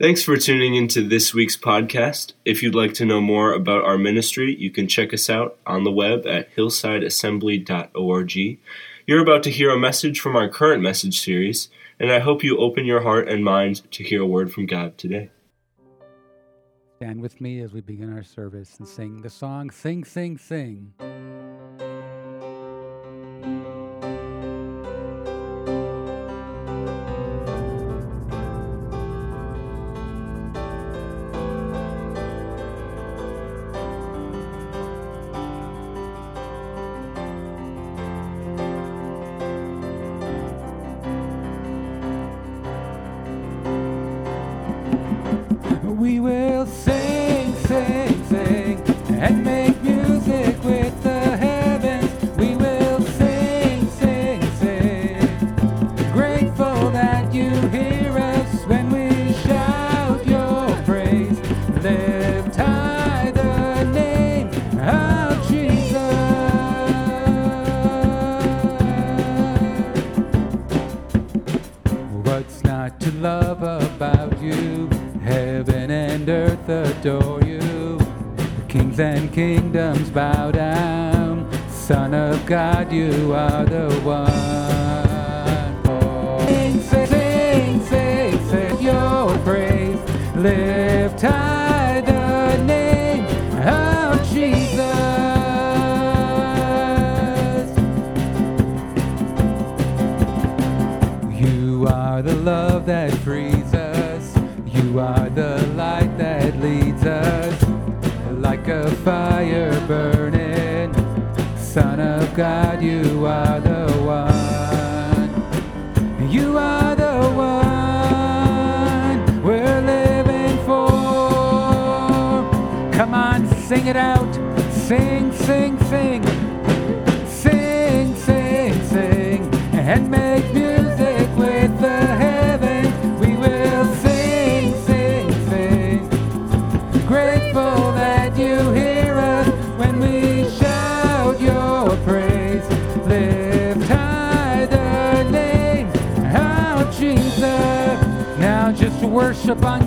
Thanks for tuning into this week's podcast. If you'd like to know more about our ministry, you can check us out on the web at hillsideassembly.org. You're about to hear a message from our current message series, and I hope you open your heart and mind to hear a word from God today. Stand with me as we begin our service and sing the song Sing, Sing, Sing.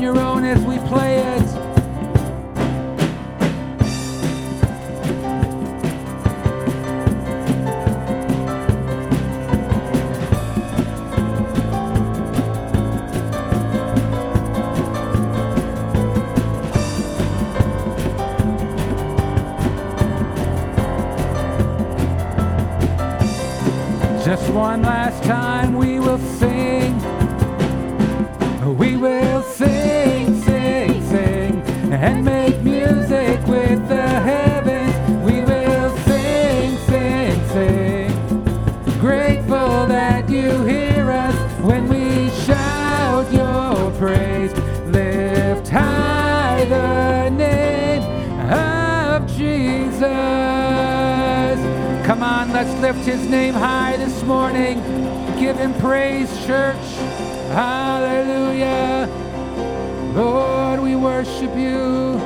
Your own as we play it. Just one last time we will sing. Jesus. Come on, let's lift his name high this morning. Give him praise, church. Hallelujah. Lord, we worship you.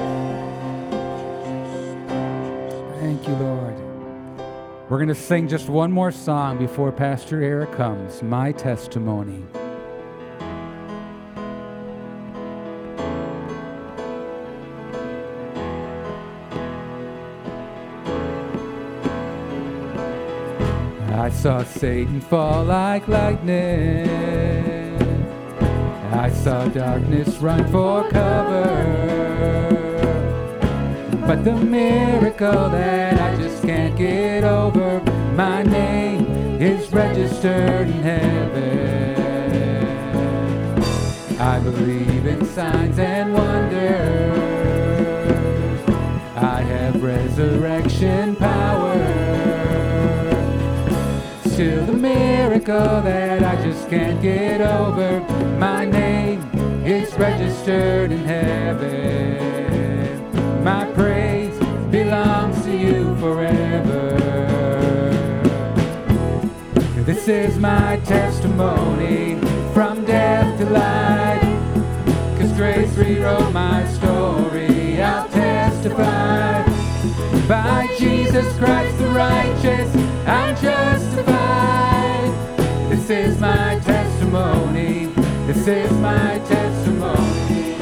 Thank you, Lord. We're going to sing just one more song before Pastor Eric comes My Testimony. Saw Satan fall like lightning. I saw darkness run for cover. But the miracle that I just can't get over, my name is registered in heaven. I believe in signs and wonders. I have resurrection power. Miracle that I just can't get over. My name is registered in heaven. My praise belongs to you forever. This is my testimony from death to life. Cause grace rewrote my story. I'll testify by Jesus Christ the righteous. I'm justified is my testimony. This is my testimony.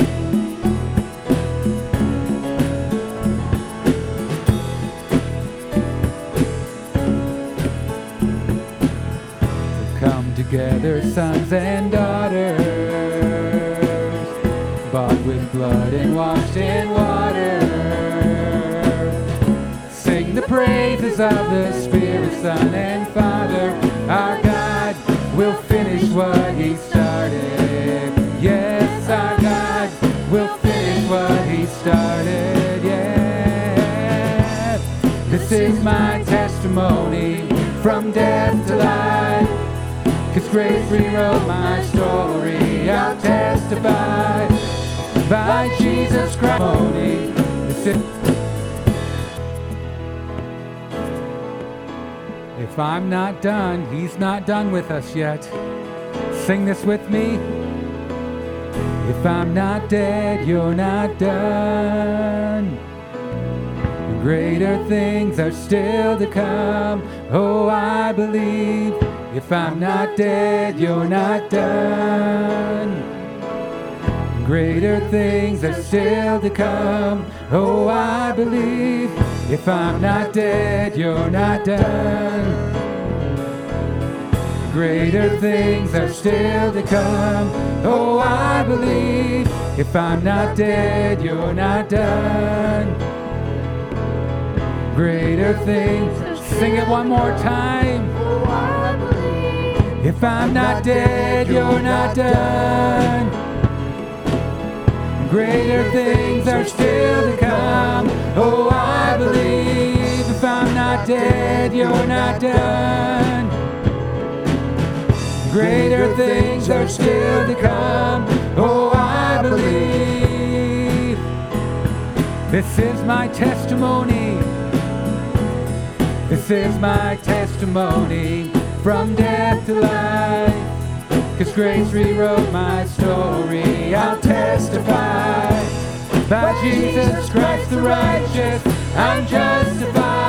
Come together, sons and daughters, bought with blood and washed in water. Sing the praises of the Spirit, Son, and what He started. Yes, our God will finish what He started. Yeah. This is my testimony from death to life. Cause grace rewrote my story. I'll testify by Jesus Christ. If I'm not done, he's not done with us yet. Sing this with me. If I'm not dead, you're not done. Greater things are still to come. Oh, I believe. If I'm not dead, you're not done. Greater things are still to come. Oh, I believe. If I'm not dead, you're not done. Greater things are still to come. Oh, I believe. If I'm not dead, you're not done. Greater things. Sing it one more time. Oh I believe If I'm not dead, you're not done. Greater things are still to come. Oh, I believe. If I'm not dead, you're not done. Greater things are still to come. Oh, I believe. This is my testimony. This is my testimony from death to life. Cause grace rewrote my story. I'll testify by Jesus Christ the righteous. I'm justified.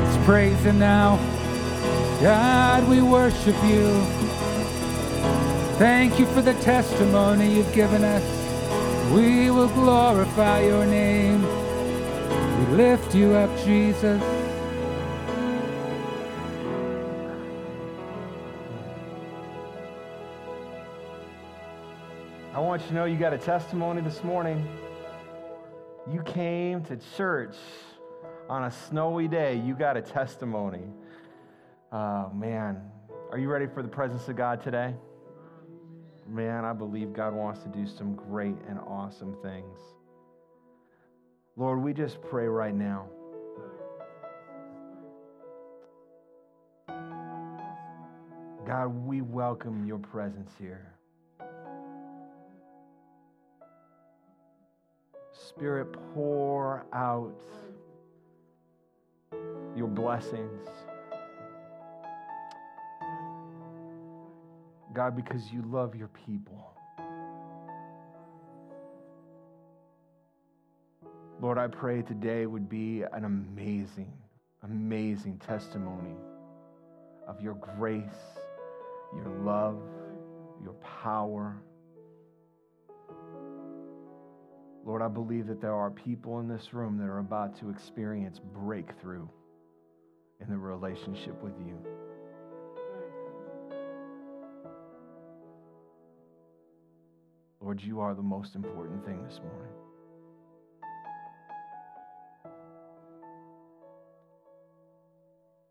Let's praise Him now. God, we worship you. Thank you for the testimony you've given us. We will glorify your name. We lift you up, Jesus. I want you to know you got a testimony this morning. You came to church on a snowy day. You got a testimony. Oh, man. Are you ready for the presence of God today? Man, I believe God wants to do some great and awesome things. Lord, we just pray right now. God, we welcome your presence here. Spirit, pour out your blessings. God, because you love your people. Lord, I pray today would be an amazing, amazing testimony of your grace, your love, your power. Lord, I believe that there are people in this room that are about to experience breakthrough in the relationship with you. Lord, you are the most important thing this morning.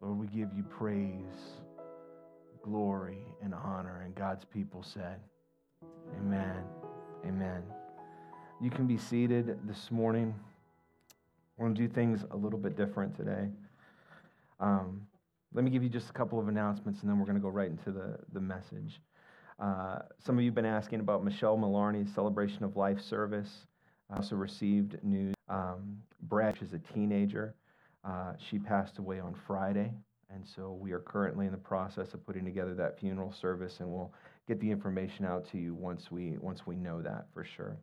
Lord, we give you praise, glory, and honor. And God's people said, Amen. Amen. You can be seated this morning. We're going to do things a little bit different today. Um, let me give you just a couple of announcements, and then we're going to go right into the, the message. Uh, some of you have been asking about Michelle Maloney's Celebration of Life service. I also received news. Um, Brad is a teenager. Uh, she passed away on Friday, and so we are currently in the process of putting together that funeral service, and we'll get the information out to you once we once we know that for sure.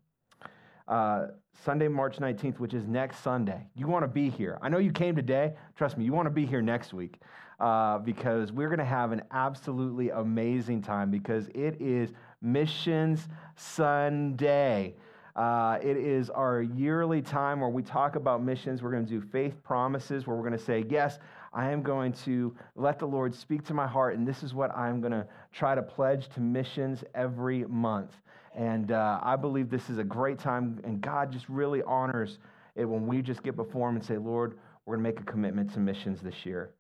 Uh, Sunday, March 19th, which is next Sunday. You want to be here. I know you came today. Trust me, you want to be here next week uh, because we're going to have an absolutely amazing time because it is Missions Sunday. Uh, it is our yearly time where we talk about missions. We're going to do faith promises where we're going to say, Yes, I am going to let the Lord speak to my heart, and this is what I'm going to try to pledge to missions every month. And uh, I believe this is a great time, and God just really honors it when we just get before Him and say, Lord, we're going to make a commitment to missions this year.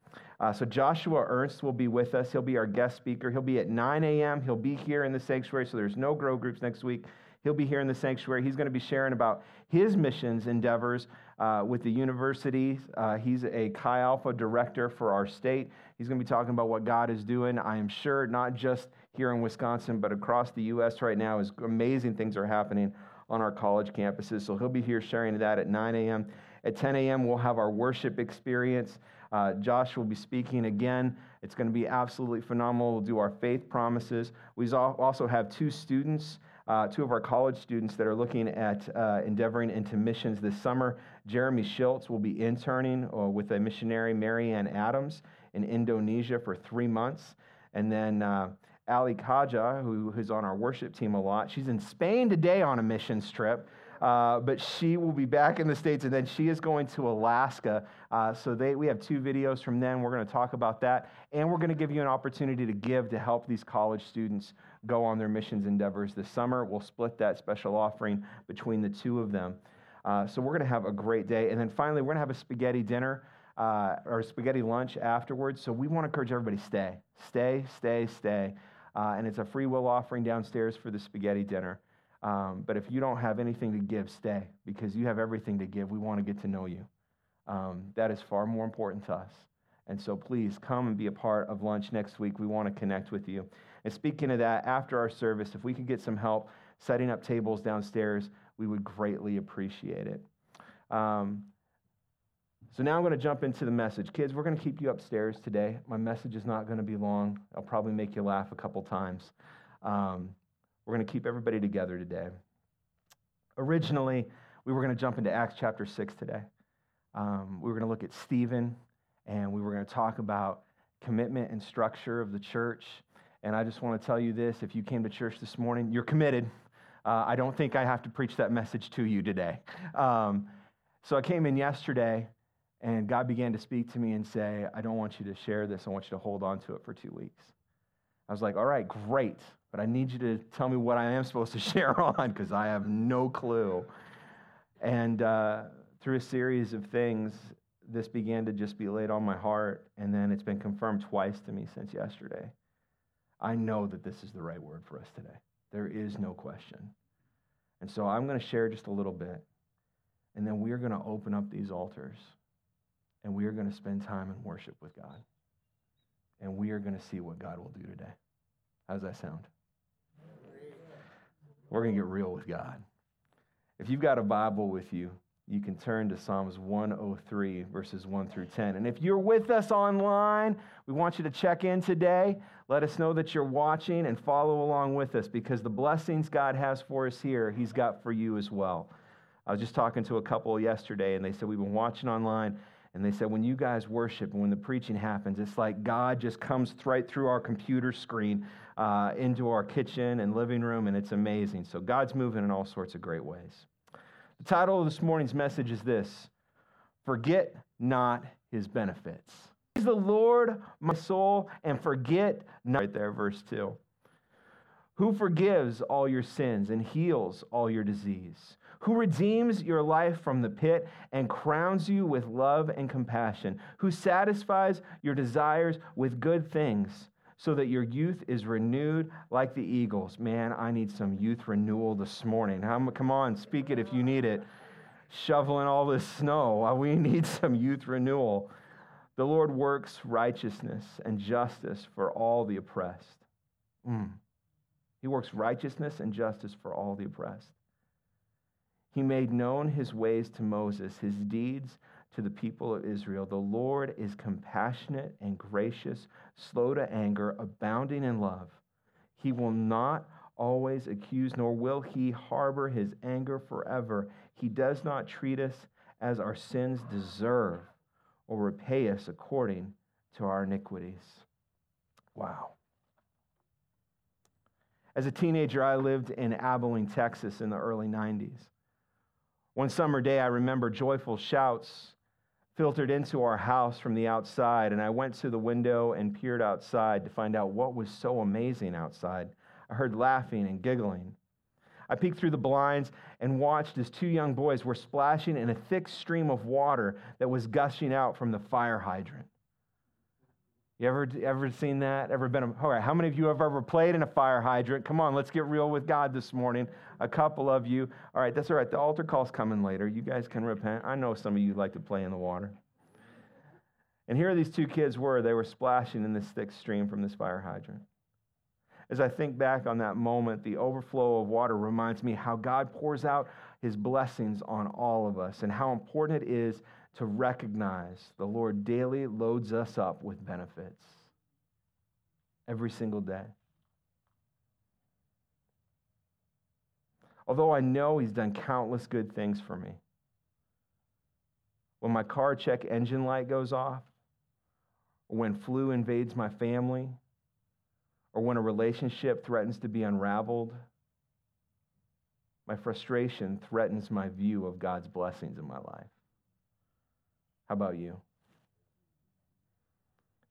Uh, so Joshua Ernst will be with us. He'll be our guest speaker. He'll be at 9 a.m. He'll be here in the sanctuary, so there's no grow groups next week. He'll be here in the sanctuary. He's going to be sharing about his missions endeavors uh, with the university. Uh, he's a Chi Alpha director for our state. He's going to be talking about what God is doing. I am sure not just here in Wisconsin, but across the U.S. right now, is amazing things are happening on our college campuses. So he'll be here sharing that at 9 a.m. At 10 a.m., we'll have our worship experience. Uh, Josh will be speaking again. It's going to be absolutely phenomenal. We'll do our faith promises. We also have two students uh, two of our college students that are looking at uh, endeavoring into missions this summer. Jeremy Schultz will be interning uh, with a missionary, Marianne Adams, in Indonesia for three months. And then uh, Ali Kaja, who, who's on our worship team a lot, she's in Spain today on a missions trip. Uh, but she will be back in the States, and then she is going to Alaska. Uh, so they, we have two videos from them. We're going to talk about that, and we're going to give you an opportunity to give to help these college students go on their missions endeavors this summer. We'll split that special offering between the two of them. Uh, so we're going to have a great day. And then finally, we're going to have a spaghetti dinner uh, or spaghetti lunch afterwards. So we want to encourage everybody stay, stay, stay, stay. Uh, and it's a free will offering downstairs for the spaghetti dinner. Um, but if you don't have anything to give, stay because you have everything to give. We want to get to know you. Um, that is far more important to us. And so please come and be a part of lunch next week. We want to connect with you. And speaking of that, after our service, if we could get some help setting up tables downstairs, we would greatly appreciate it. Um, so now I'm going to jump into the message. Kids, we're going to keep you upstairs today. My message is not going to be long. I'll probably make you laugh a couple times. Um, we're going to keep everybody together today. Originally, we were going to jump into Acts chapter 6 today. Um, we were going to look at Stephen, and we were going to talk about commitment and structure of the church. And I just want to tell you this if you came to church this morning, you're committed. Uh, I don't think I have to preach that message to you today. Um, so I came in yesterday, and God began to speak to me and say, I don't want you to share this. I want you to hold on to it for two weeks. I was like, all right, great. But I need you to tell me what I am supposed to share on because I have no clue. And uh, through a series of things, this began to just be laid on my heart. And then it's been confirmed twice to me since yesterday. I know that this is the right word for us today. There is no question. And so I'm going to share just a little bit. And then we are going to open up these altars and we are going to spend time in worship with God. And we are going to see what God will do today. How does that sound? We're going to get real with God. If you've got a Bible with you, you can turn to Psalms 103, verses 1 through 10. And if you're with us online, we want you to check in today. Let us know that you're watching and follow along with us because the blessings God has for us here, He's got for you as well. I was just talking to a couple yesterday, and they said, We've been watching online. And they said, when you guys worship and when the preaching happens, it's like God just comes right through our computer screen uh, into our kitchen and living room, and it's amazing. So God's moving in all sorts of great ways. The title of this morning's message is this Forget not his benefits. Praise the Lord, my soul, and forget not. Right there, verse 2. Who forgives all your sins and heals all your disease? Who redeems your life from the pit and crowns you with love and compassion? Who satisfies your desires with good things? so that your youth is renewed like the eagles. Man, I need some youth renewal this morning. Come on, speak it if you need it. Shoveling all this snow, we need some youth renewal. The Lord works righteousness and justice for all the oppressed. Mm. He works righteousness and justice for all the oppressed. He made known his ways to Moses, his deeds to the people of Israel The Lord is compassionate and gracious, slow to anger, abounding in love. He will not always accuse, nor will he harbor his anger forever. He does not treat us as our sins deserve or repay us according to our iniquities. Wow. As a teenager, I lived in Abilene, Texas in the early 90s. One summer day, I remember joyful shouts filtered into our house from the outside, and I went to the window and peered outside to find out what was so amazing outside. I heard laughing and giggling. I peeked through the blinds and watched as two young boys were splashing in a thick stream of water that was gushing out from the fire hydrant. You ever, ever seen that? Ever been? All right, how many of you have ever played in a fire hydrant? Come on, let's get real with God this morning. A couple of you. All right, that's all right. The altar call's coming later. You guys can repent. I know some of you like to play in the water. And here these two kids were. They were splashing in this thick stream from this fire hydrant. As I think back on that moment, the overflow of water reminds me how God pours out his blessings on all of us and how important it is to recognize the Lord daily loads us up with benefits every single day. Although I know He's done countless good things for me. When my car check engine light goes off, or when flu invades my family, or when a relationship threatens to be unraveled, my frustration threatens my view of God's blessings in my life. How about you?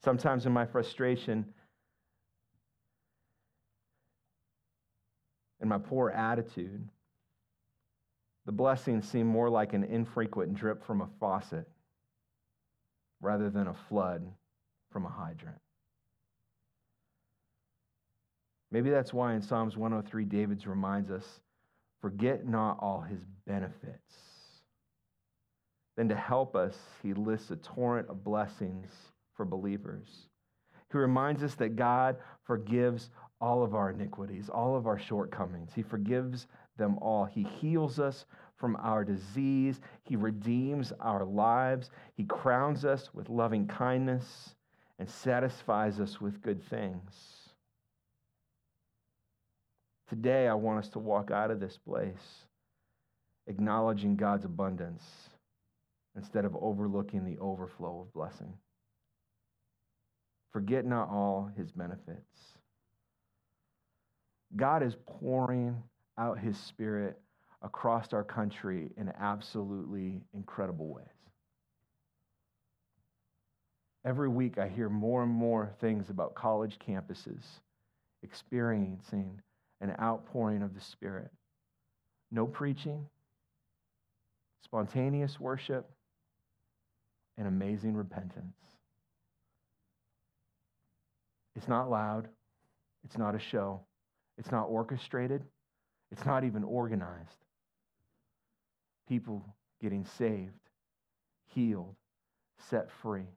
Sometimes in my frustration and my poor attitude, the blessings seem more like an infrequent drip from a faucet rather than a flood from a hydrant. Maybe that's why in Psalms 103, David reminds us forget not all his benefits. Then to help us, he lists a torrent of blessings for believers. He reminds us that God forgives all of our iniquities, all of our shortcomings. He forgives them all. He heals us from our disease. He redeems our lives. He crowns us with loving kindness and satisfies us with good things. Today, I want us to walk out of this place acknowledging God's abundance instead of overlooking the overflow of blessing. Forget not all his benefits. God is pouring out his spirit across our country in absolutely incredible ways. Every week, I hear more and more things about college campuses experiencing an outpouring of the Spirit. No preaching, spontaneous worship, and amazing repentance. It's not loud, it's not a show, it's not orchestrated, it's not even organized. People getting saved, healed, set free.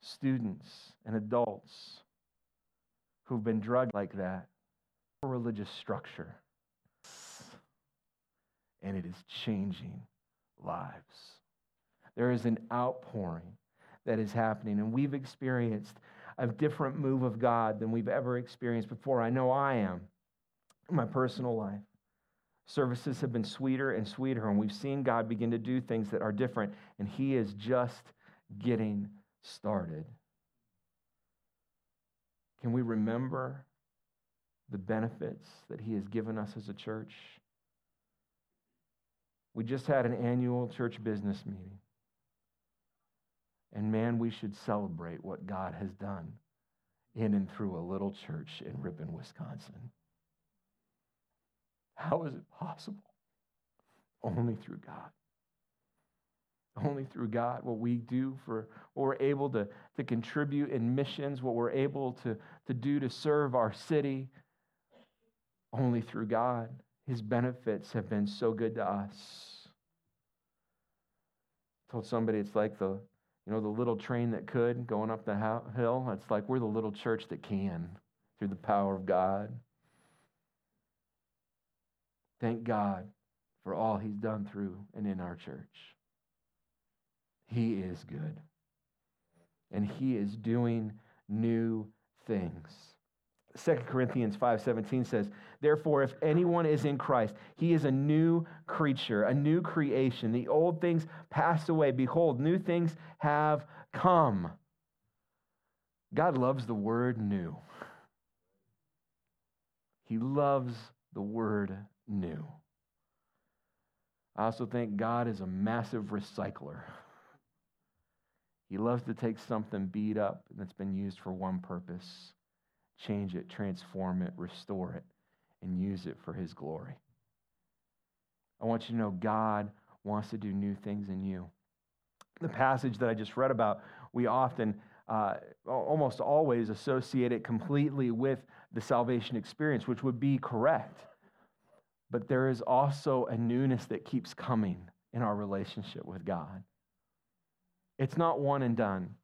Students and adults who've been drugged like that, religious structure. And it is changing lives. There is an outpouring that is happening, and we've experienced a different move of God than we've ever experienced before. I know I am in my personal life. Services have been sweeter and sweeter, and we've seen God begin to do things that are different, and He is just getting started. Can we remember the benefits that He has given us as a church? We just had an annual church business meeting. And man, we should celebrate what God has done in and through a little church in Ripon, Wisconsin. How is it possible? Only through God. Only through God, what we do for what we're able to, to contribute in missions, what we're able to, to do to serve our city, only through God. His benefits have been so good to us. I told somebody it's like the you know, the little train that could going up the hill. It's like we're the little church that can through the power of God. Thank God for all he's done through and in our church. He is good. And he is doing new things. 2 Corinthians 5:17 says, "Therefore if anyone is in Christ, he is a new creature, a new creation. The old things pass away; behold, new things have come." God loves the word new. He loves the word new. I also think God is a massive recycler. He loves to take something beat up that's been used for one purpose, change it, transform it, restore it, and use it for His glory. I want you to know God wants to do new things in you. The passage that I just read about, we often, uh, almost always, associate it completely with the salvation experience, which would be correct. But there is also a newness that keeps coming in our relationship with God. It's not one and done.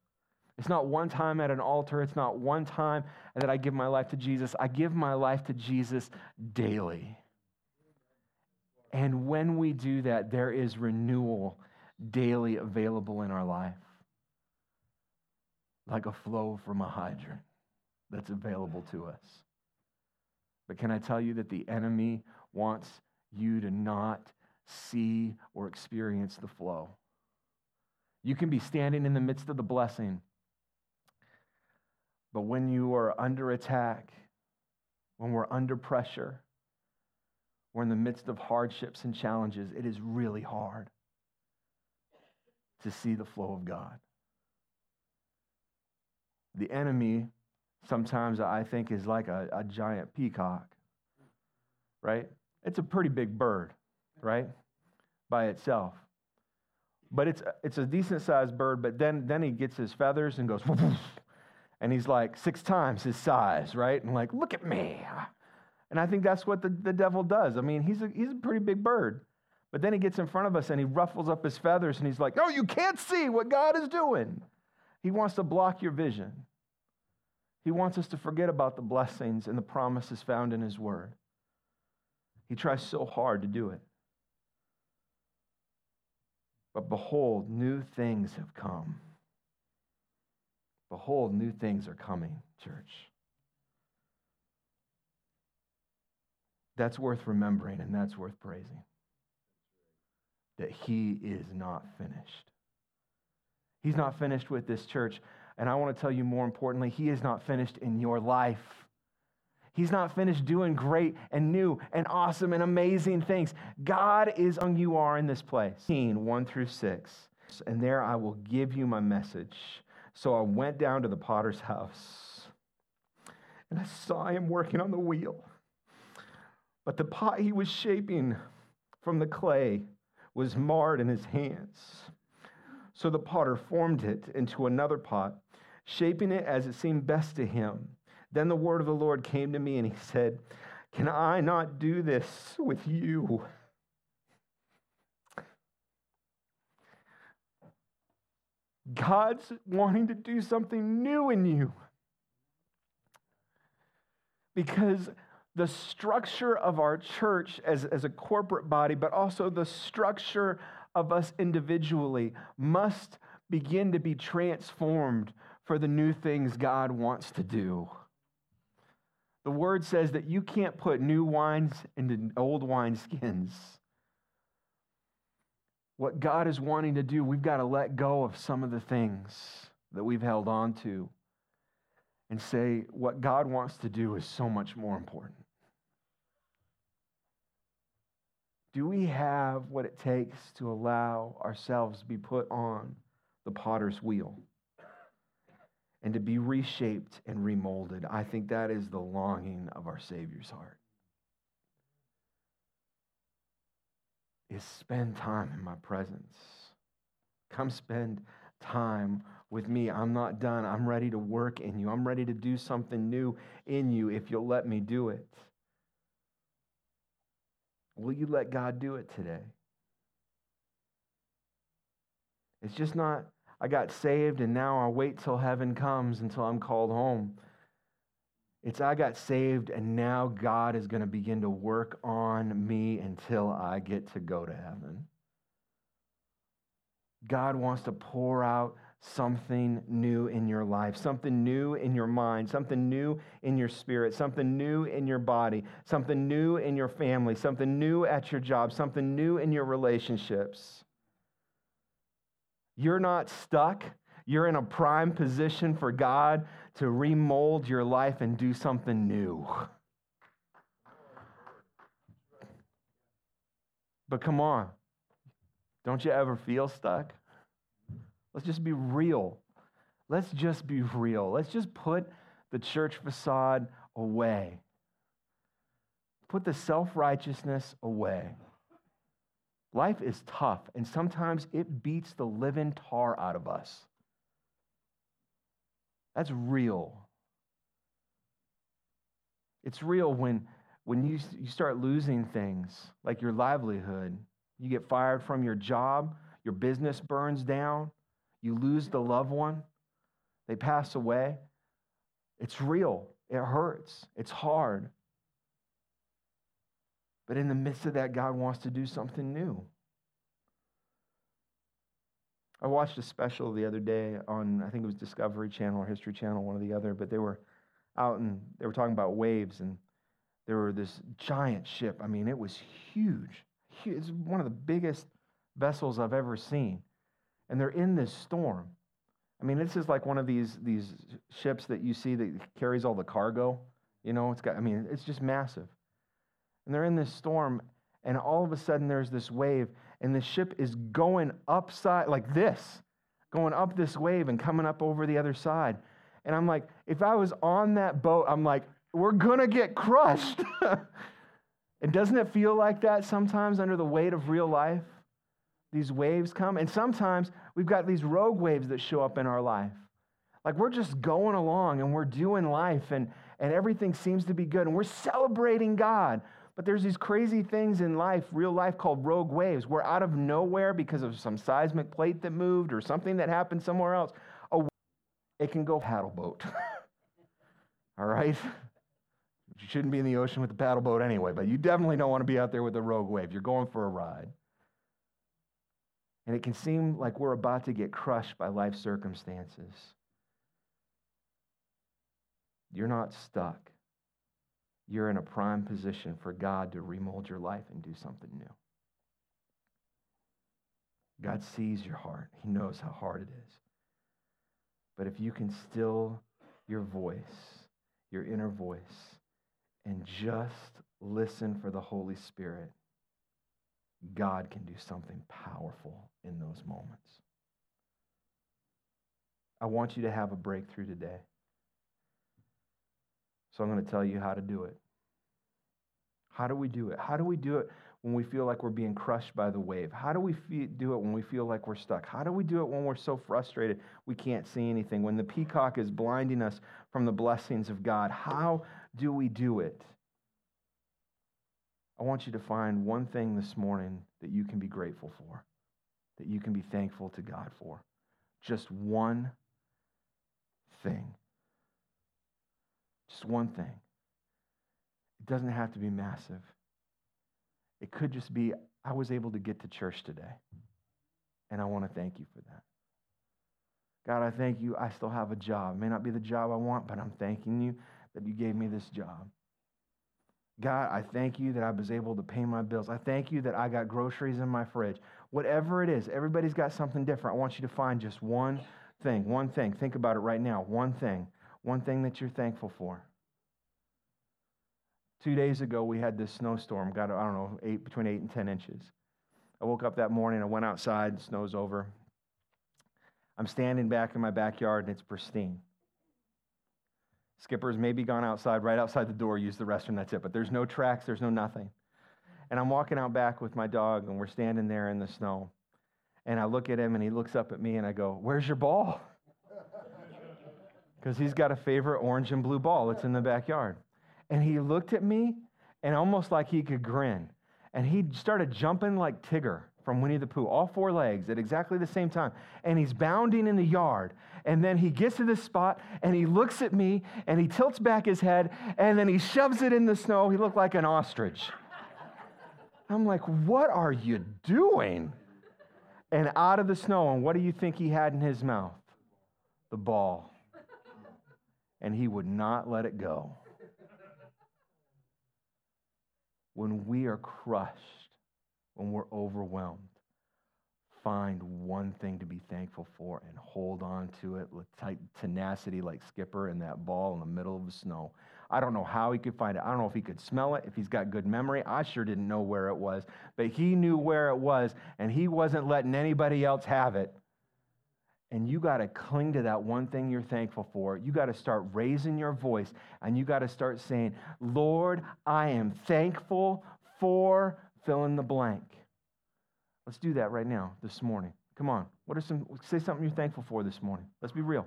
It's not one time at an altar. It's not one time that I give my life to Jesus. I give my life to Jesus daily. And when we do that, there is renewal daily available in our life, like a flow from a hydrant that's available to us. But can I tell you that the enemy wants you to not see or experience the flow? You can be standing in the midst of the blessing, but when you are under attack, when we're under pressure, we're in the midst of hardships and challenges, it is really hard to see the flow of God. The enemy sometimes I think is like a, a giant peacock, right? It's a pretty big bird, right? By itself. But it's, it's a decent sized bird, but then, then he gets his feathers and goes, and he's like six times his size, right? And like, look at me. And I think that's what the, the devil does. I mean, he's a, he's a pretty big bird. But then he gets in front of us and he ruffles up his feathers and he's like, no, you can't see what God is doing. He wants to block your vision. He wants us to forget about the blessings and the promises found in His Word. He tries so hard to do it. But behold, new things have come. Behold, new things are coming, church. That's worth remembering and that's worth praising. That He is not finished. He's not finished with this church. And I want to tell you more importantly, He is not finished in your life. He's not finished doing great and new and awesome and amazing things. God is on you are in this place. 1 through 6. And there I will give you my message. So I went down to the potter's house and I saw him working on the wheel. But the pot he was shaping from the clay was marred in his hands. So the potter formed it into another pot shaping it as it seemed best to him. Then the word of the Lord came to me, and he said, Can I not do this with you? God's wanting to do something new in you. Because the structure of our church as, as a corporate body, but also the structure of us individually, must begin to be transformed for the new things God wants to do. The word says that you can't put new wines into old wineskins. What God is wanting to do, we've got to let go of some of the things that we've held on to and say, what God wants to do is so much more important. Do we have what it takes to allow ourselves to be put on the potter's wheel? and to be reshaped and remolded. I think that is the longing of our Savior's heart. Is spend time in my presence. Come spend time with me. I'm not done. I'm ready to work in you. I'm ready to do something new in you if you'll let me do it. Will you let God do it today? It's just not I got saved and now I'll wait till heaven comes until I'm called home. It's I got saved, and now God is going to begin to work on me until I get to go to heaven. God wants to pour out something new in your life, something new in your mind, something new in your spirit, something new in your body, something new in your family, something new at your job, something new in your relationships. You're not stuck. You're in a prime position for God to remold your life and do something new. But come on, don't you ever feel stuck? Let's just be real. Let's just be real. Let's just put the church facade away. Put the self righteousness away. Life is tough, and sometimes it beats the living tar out of us. That's real. It's real when, when you, you start losing things like your livelihood. You get fired from your job, your business burns down, you lose the loved one, they pass away. It's real. It hurts. It's hard. But in the midst of that, God wants to do something new. I watched a special the other day on, I think it was Discovery Channel or History Channel, one or the other, but they were out and they were talking about waves and there were this giant ship. I mean, it was huge. It's one of the biggest vessels I've ever seen. And they're in this storm. I mean, this is like one of these, these ships that you see that carries all the cargo. You know, it's got, I mean, it's just massive. And they're in this storm, and all of a sudden there's this wave, and the ship is going upside, like this, going up this wave and coming up over the other side. And I'm like, if I was on that boat, I'm like, we're to get crushed. and doesn't it feel like that sometimes under the weight of real life? These waves come, and sometimes we've got these rogue waves that show up in our life. Like we're just going along and we're doing life, and, and everything seems to be good, and we're celebrating God. But there's these crazy things in life, real life, called rogue waves, where out of nowhere, because of some seismic plate that moved or something that happened somewhere else, it can go paddle boat. All right? You shouldn't be in the ocean with a paddle boat anyway, but you definitely don't want to be out there with a rogue wave. You're going for a ride. And it can seem like we're about to get crushed by life circumstances. You're not stuck you're in a prime position for God to remold your life and do something new. God sees your heart, He knows how hard it is. But if you can still your voice, your inner voice, and just listen for the Holy Spirit, God can do something powerful in those moments. I want you to have a breakthrough today. So I'm going to tell you how to do it. How do we do it? How do we do it when we feel like we're being crushed by the wave? How do we do it when we feel like we're stuck? How do we do it when we're so frustrated we can't see anything? When the peacock is blinding us from the blessings of God? How do we do it? I want you to find one thing this morning that you can be grateful for, that you can be thankful to God for. Just one thing. Just one thing. It doesn't have to be massive. It could just be, I was able to get to church today. And I want to thank you for that. God, I thank you. I still have a job. It may not be the job I want, but I'm thanking you that you gave me this job. God, I thank you that I was able to pay my bills. I thank you that I got groceries in my fridge. Whatever it is, everybody's got something different. I want you to find just one thing, one thing. Think about it right now. One thing, one thing that you're thankful for. Two days ago, we had this snowstorm, got, I don't know, eight, between eight and 10 inches. I woke up that morning, I went outside, snow's over. I'm standing back in my backyard, and it's pristine. Skipper's maybe gone outside, right outside the door, used the restroom, that's it. But there's no tracks, there's no nothing. And I'm walking out back with my dog, and we're standing there in the snow. And I look at him, and he looks up at me, and I go, Where's your ball? Because he's got a favorite orange and blue ball that's in the backyard. And he looked at me and almost like he could grin. And he started jumping like Tigger from Winnie the Pooh, all four legs at exactly the same time. And he's bounding in the yard. And then he gets to this spot and he looks at me and he tilts back his head and then he shoves it in the snow. He looked like an ostrich. I'm like, what are you doing? And out of the snow, and what do you think he had in his mouth? The ball. And he would not let it go. When we are crushed, when we're overwhelmed, find one thing to be thankful for and hold on to it with tight tenacity like Skipper and that ball in the middle of the snow. I don't know how he could find it. I don't know if he could smell it, if he's got good memory. I sure didn't know where it was, but he knew where it was, and he wasn't letting anybody else have it. And you got to cling to that one thing you're thankful for. You got to start raising your voice and you got to start saying, Lord, I am thankful for fill in the blank. Let's do that right now, this morning. Come on. What are some, say something you're thankful for this morning. Let's be real.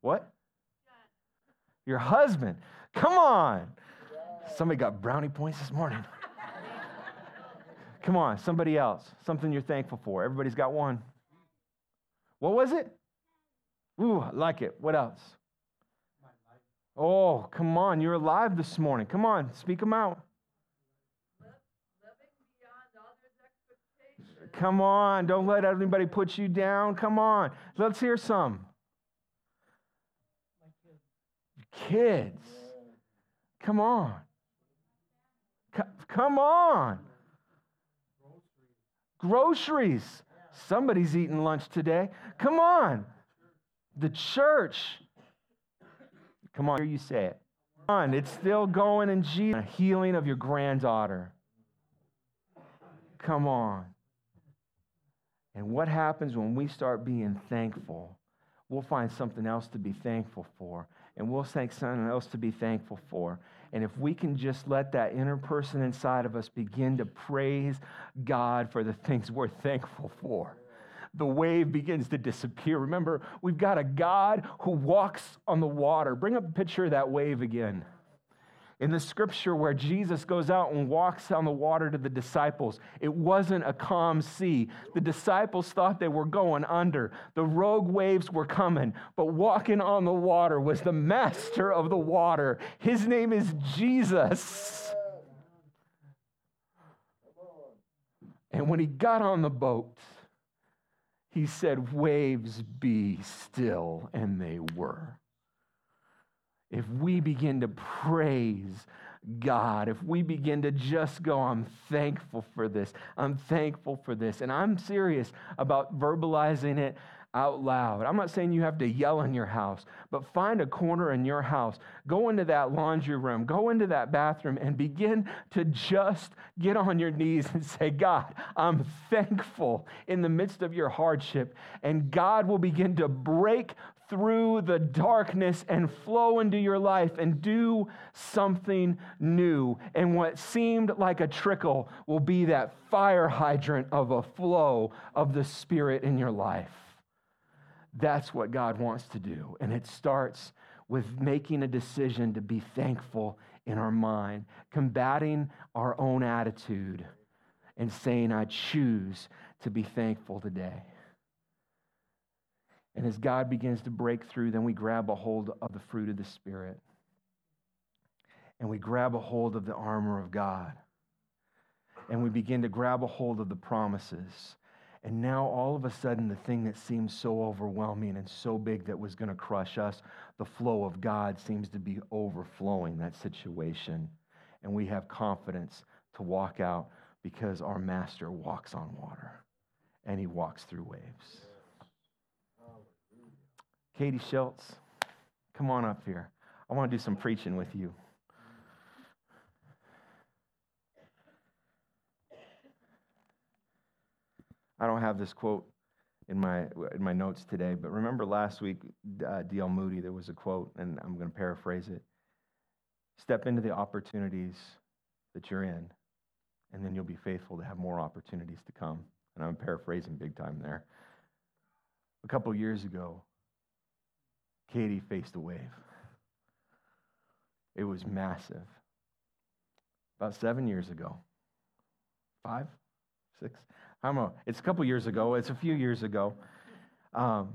What? Your husband. Come on. Somebody got brownie points this morning. Come on, somebody else. Something you're thankful for. Everybody's got one. What was it? Ooh, I like it. What else? Oh, come on. You're alive this morning. Come on, speak them out. Come on. Don't let anybody put you down. Come on. Let's hear some. Kids. Come on. Come on. Groceries. Somebody's eating lunch today. Come on. The church. Come on, here you say it. Come on, it's still going in Jesus. Healing of your granddaughter. Come on. And what happens when we start being thankful? We'll find something else to be thankful for and we'll thank something else to be thankful for. And if we can just let that inner person inside of us begin to praise God for the things we're thankful for, the wave begins to disappear. Remember, we've got a God who walks on the water. Bring up a picture of that wave again in the scripture where Jesus goes out and walks on the water to the disciples, it wasn't a calm sea. The disciples thought they were going under. The rogue waves were coming, but walking on the water was the master of the water. His name is Jesus. And when he got on the boat, he said, Waves be still, and they were if we begin to praise God, if we begin to just go, I'm thankful for this, I'm thankful for this, and I'm serious about verbalizing it out loud. I'm not saying you have to yell in your house, but find a corner in your house, go into that laundry room, go into that bathroom, and begin to just get on your knees and say, God, I'm thankful in the midst of your hardship. And God will begin to break through the darkness and flow into your life and do something new. And what seemed like a trickle will be that fire hydrant of a flow of the Spirit in your life. That's what God wants to do. And it starts with making a decision to be thankful in our mind, combating our own attitude, and saying, I choose to be thankful today. And as God begins to break through, then we grab a hold of the fruit of the Spirit. And we grab a hold of the armor of God. And we begin to grab a hold of the promises. And now, all of a sudden, the thing that seems so overwhelming and so big that was going to crush us, the flow of God seems to be overflowing that situation. And we have confidence to walk out because our Master walks on water and he walks through waves. Katie Schultz, come on up here. I want to do some preaching with you. I don't have this quote in my in my notes today, but remember last week, uh, D.L. Moody, there was a quote, and I'm going to paraphrase it. Step into the opportunities that you're in, and then you'll be faithful to have more opportunities to come. And I'm paraphrasing big time there. A couple years ago, Katie faced a wave. It was massive. About seven years ago, five, six. I don't know. It's a couple years ago. It's a few years ago. Um,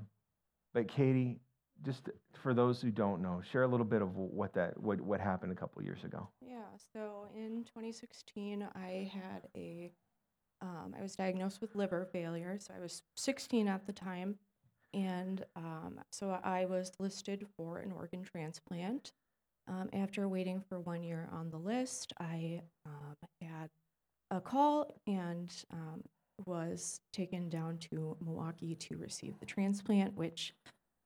but Katie, just for those who don't know, share a little bit of what that what what happened a couple years ago. Yeah, so in 2016, I had a, um, I was diagnosed with liver failure. So I was 16 at the time, and um, so I was listed for an organ transplant. Um, after waiting for one year on the list, I um, had a call and um, was taken down to Milwaukee to receive the transplant, which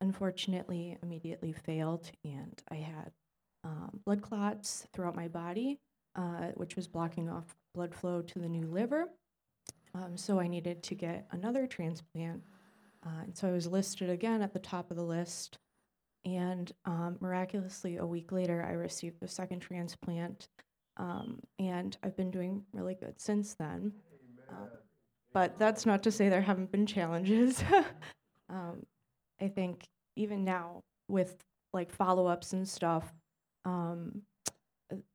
unfortunately immediately failed, and I had um, blood clots throughout my body, uh, which was blocking off blood flow to the new liver. Um, so I needed to get another transplant. Uh, and so I was listed again at the top of the list. And um, miraculously, a week later, I received the second transplant. Um, and I've been doing really good since then. Uh, but that's not to say there haven't been challenges. um, I think even now, with like follow ups and stuff, um,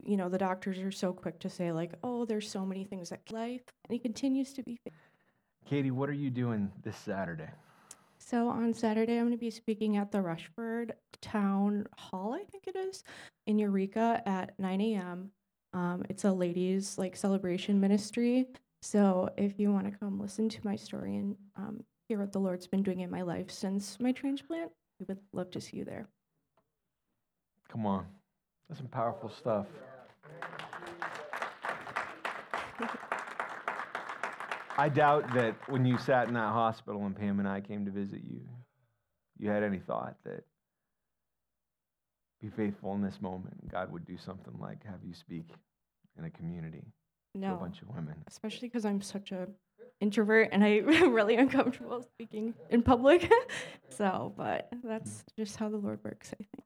you know, the doctors are so quick to say, like, oh, there's so many things that life, and he continues to be. Katie, what are you doing this Saturday? So on Saturday, I'm going to be speaking at the Rushford Town Hall, I think it is, in Eureka at 9 a.m. Um, it's a ladies' like celebration ministry. So if you want to come listen to my story and um, hear what the Lord's been doing in my life since my transplant, we would love to see you there. Come on. That's some powerful stuff. I doubt that when you sat in that hospital and Pam and I came to visit you, you had any thought that be faithful in this moment. God would do something like have you speak in a community no. to a bunch of women. Especially because I'm such a introvert and I'm really uncomfortable speaking in public. so, but that's just how the Lord works, I think.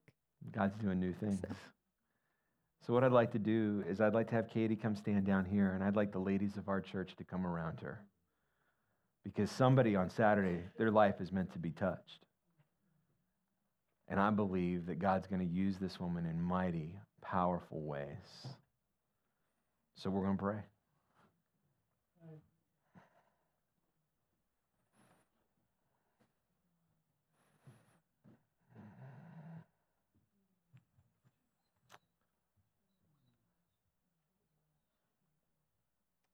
God's doing new things. So. So, what I'd like to do is I'd like to have Katie come stand down here, and I'd like the ladies of our church to come around her. Because somebody on Saturday, their life is meant to be touched. And I believe that God's going to use this woman in mighty, powerful ways. So, we're going to pray.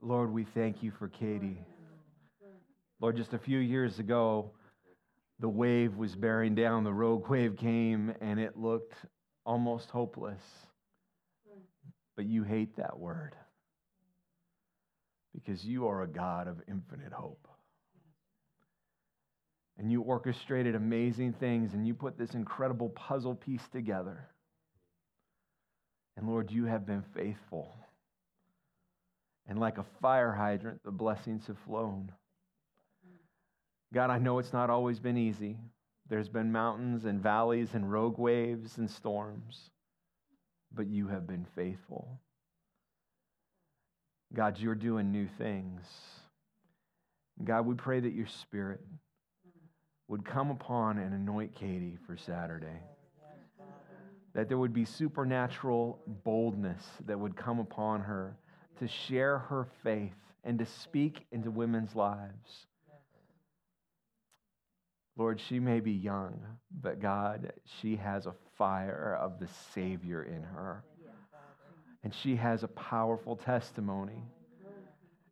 Lord, we thank you for Katie. Lord, just a few years ago, the wave was bearing down, the rogue wave came, and it looked almost hopeless. But you hate that word because you are a God of infinite hope. And you orchestrated amazing things, and you put this incredible puzzle piece together. And Lord, you have been faithful. And like a fire hydrant, the blessings have flown. God, I know it's not always been easy. There's been mountains and valleys and rogue waves and storms, but you have been faithful. God, you're doing new things. God, we pray that your spirit would come upon and anoint Katie for Saturday. That there would be supernatural boldness that would come upon her to share her faith and to speak into women's lives. Lord, she may be young, but God, she has a fire of the Savior in her. And she has a powerful testimony.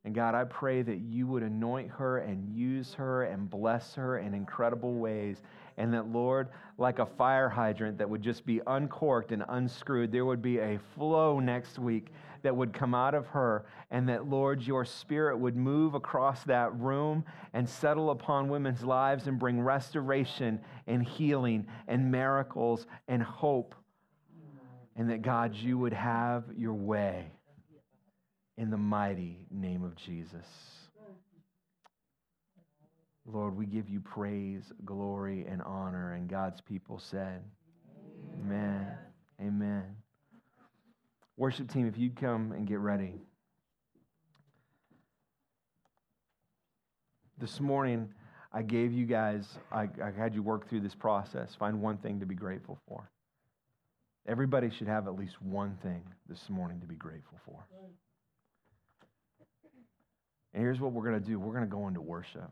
And God, I pray that you would anoint her and use her and bless her in incredible ways. And that, Lord, like a fire hydrant that would just be uncorked and unscrewed, there would be a flow next week that would come out of her, and that, Lord, your spirit would move across that room and settle upon women's lives and bring restoration and healing and miracles and hope. And that, God, you would have your way in the mighty name of Jesus. Lord, we give you praise, glory, and honor. And God's people said, Amen. Amen. Amen. Worship team, if you'd come and get ready. This morning, I gave you guys, I, I, had you work through this process. Find one thing to be grateful for. Everybody should have at least one thing this morning to be grateful for. And here's what we're going to do we're going to go into worship.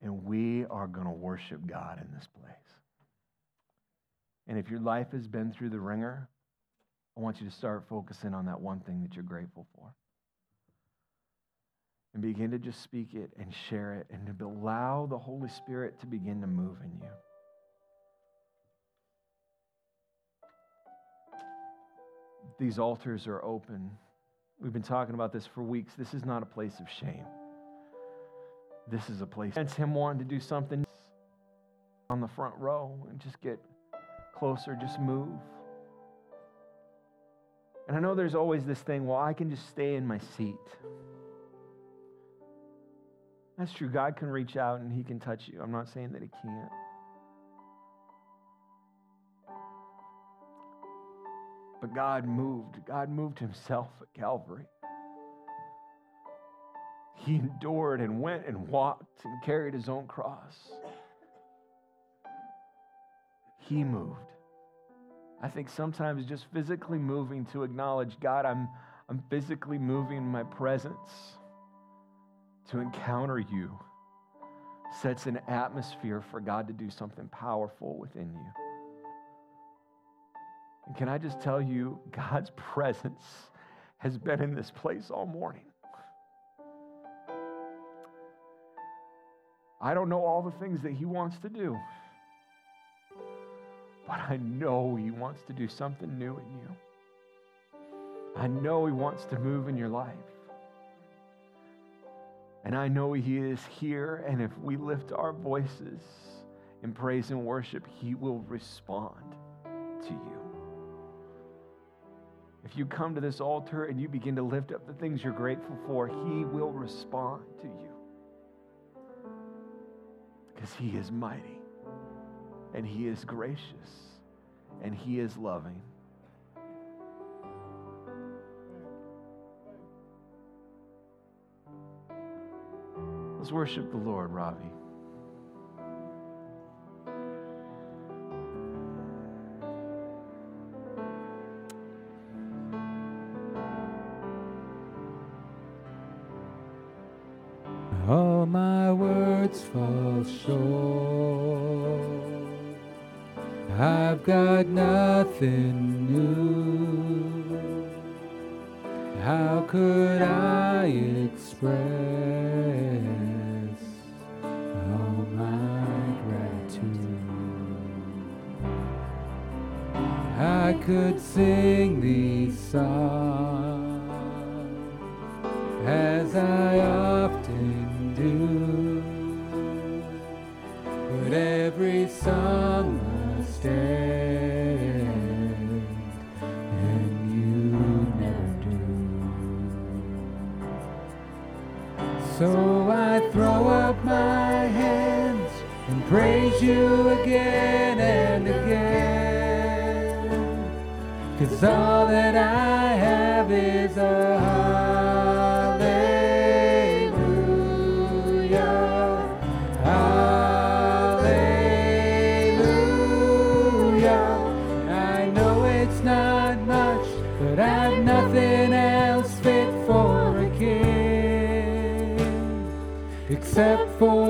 And we are going to worship God in this place. And if your life has been through the wringer, I want you to start focusing on that one thing that you're grateful for. And begin to just speak it and share it and to allow the Holy Spirit to begin to move in you. These altars are open. We've been talking about this for weeks. This is not a place of shame. This is a place. It's him wanting to do something on the front row and just get closer, just move. And I know there's always this thing, well, I can just stay in my seat. That's true. God can reach out and He can touch you. I'm not saying that He can't. But God moved. God moved Himself at Calvary. He endured and went and walked and carried His own cross. He moved. I think sometimes just physically moving to acknowledge, God, I'm, I'm physically moving my presence to encounter you sets an atmosphere for God to do something powerful within you. And can I just tell you, God's presence has been in this place all morning. I don't know all the things that He wants to do. But I know He wants to do something new in you. I know He wants to move in your life. And I know He is here, and if we lift our voices in praise and worship, He will respond to you. If you come to this altar and you begin to lift up the things you're grateful for, He will respond to you. Because He is mighty and He is gracious, and He is loving. Let's worship the Lord, Ravi. I could sing these songs All that I have is a hallelujah. Hallelujah. I know it's not much, but I've nothing else fit for a king except for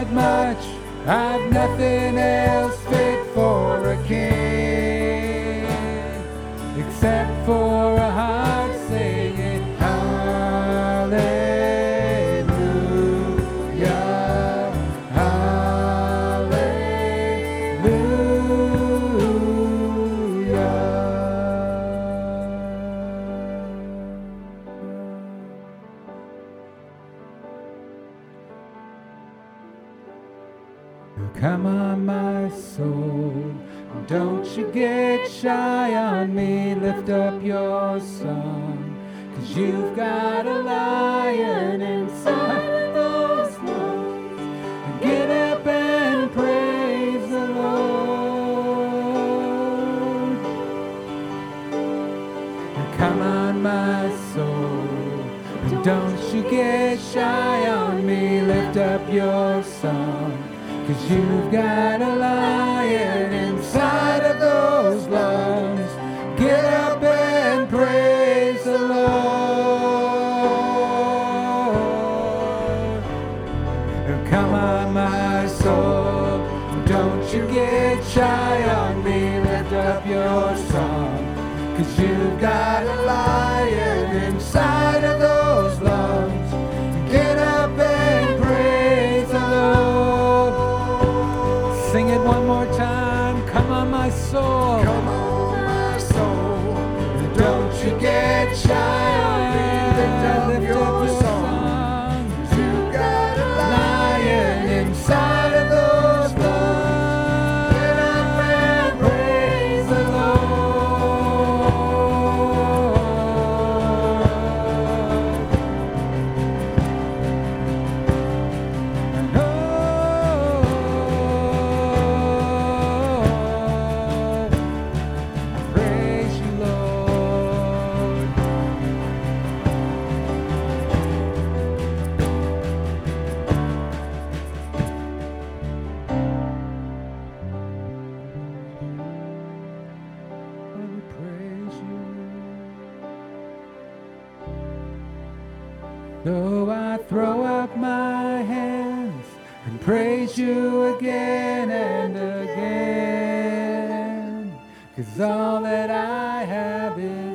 Not much. I've nothing else fit for a king except for a high. Shy on me. Lift up your song, cause you've got a lion inside of those lungs. Get up and praise the Lord. Come on, my soul. And Don't you get shy on me. Lift up your song. Cause you've got a lion shy on me. Lift up your song, cause you've got a lion inside of those lungs. Get up and praise the Lord. Sing it one more time. Come on, my soul. Come on, my soul. Don't you get shy again and again, cause all that I have is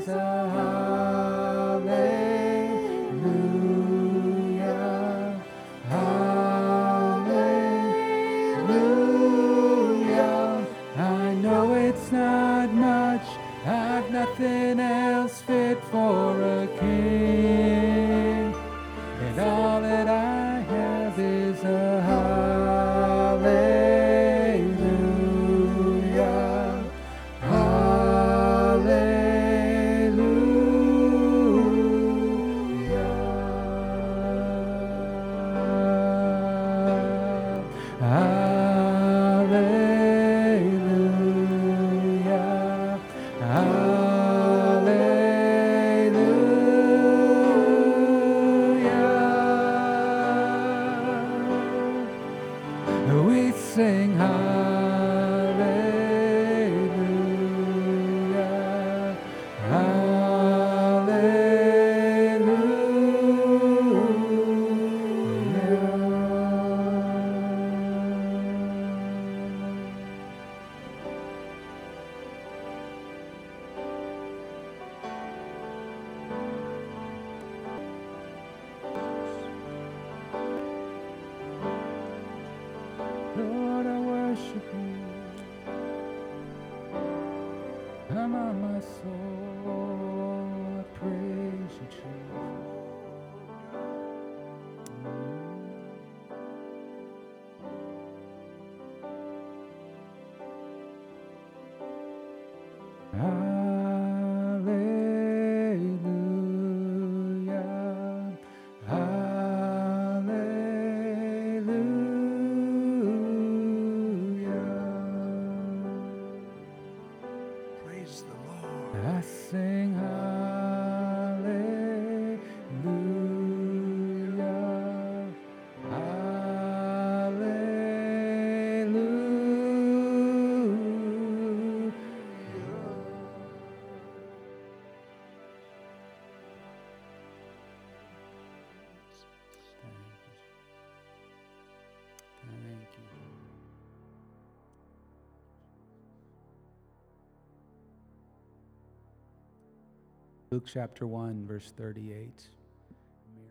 Luke chapter 1, verse 38.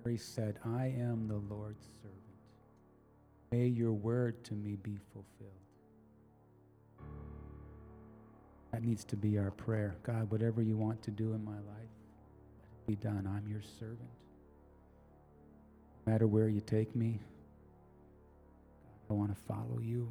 Mary said, I am the Lord's servant. May your word to me be fulfilled. That needs to be our prayer. God, whatever you want to do in my life, let it be done. I'm your servant. No matter where you take me, I want to follow you.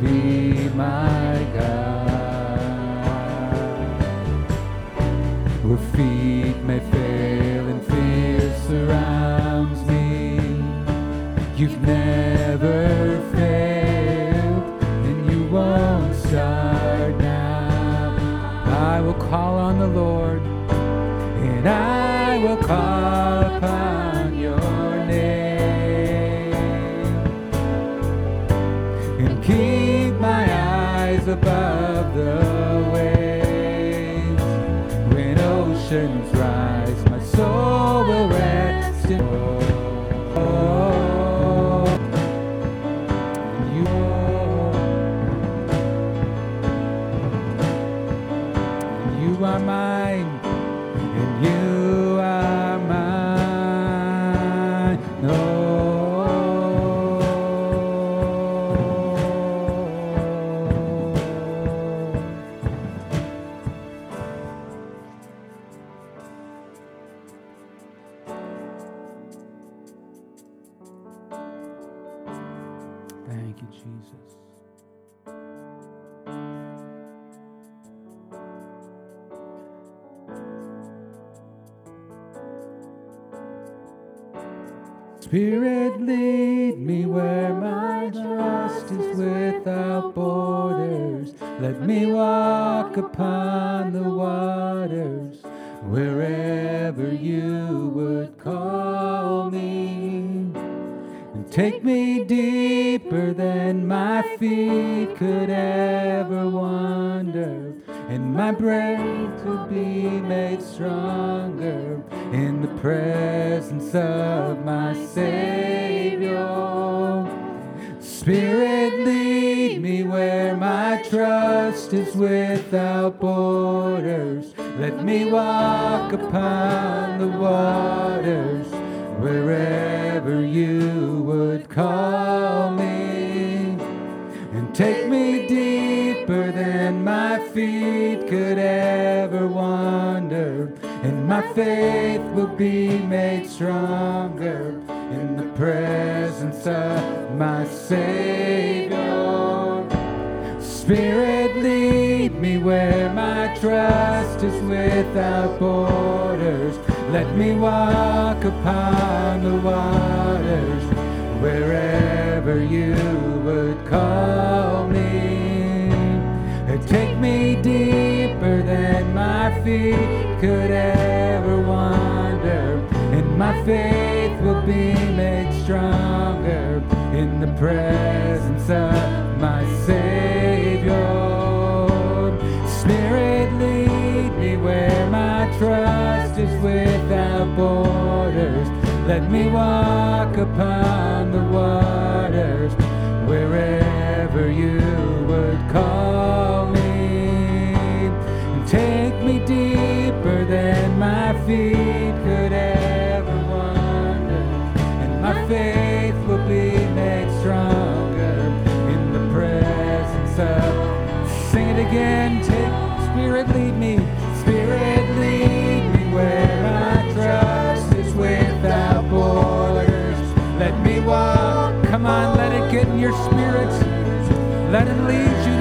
be my God, Where feet may fail and fear surrounds me, you've never My Savior. Spirit, lead me where my trust is without borders. Let me walk upon the waters wherever you would call me. Take me deeper than my feet could ever wander my faith will be made stronger in the presence of my Savior. Spirit, lead me where my trust is without borders. Let me walk upon the waters wherever you would call me. Take me deeper than my feet faith will be made stronger in the presence of. Sing it again. Take Spirit, lead me. Spirit, lead me where my trust is without borders. Let me walk. Come on, let it get in your spirit. Let it lead you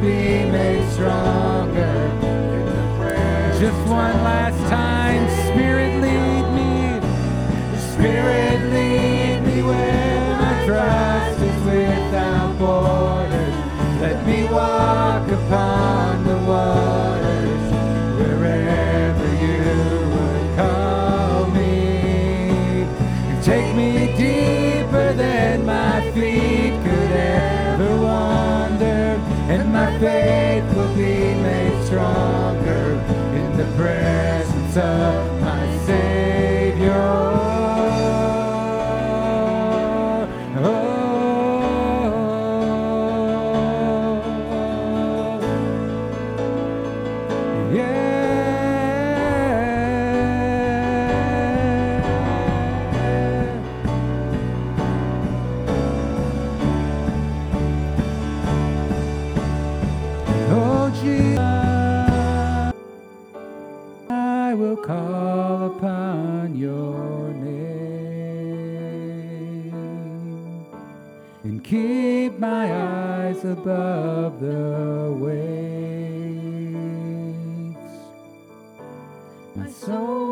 be made stronger. Just one last time, Spirit lead me, Spirit lead me where my trust is without borders. Let me walk upon faith will be made stronger in the presence of call upon your name and keep my eyes above the waves. My soul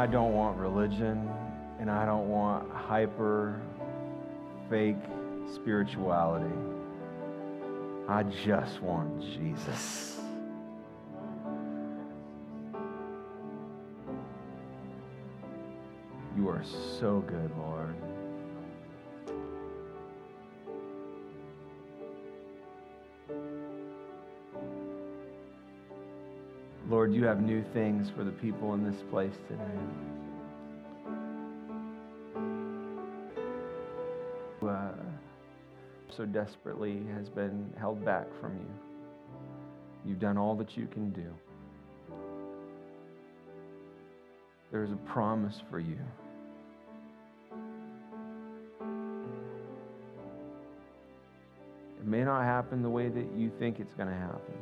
I don't want religion And I don't want hyper, fake spirituality. I just want Jesus. You are so good, Lord. You have new things for the people in this place today. Uh, so desperately has been held back from you. You've done all that you can do. There is a promise for you. It may not happen the way that you think it's going to happen.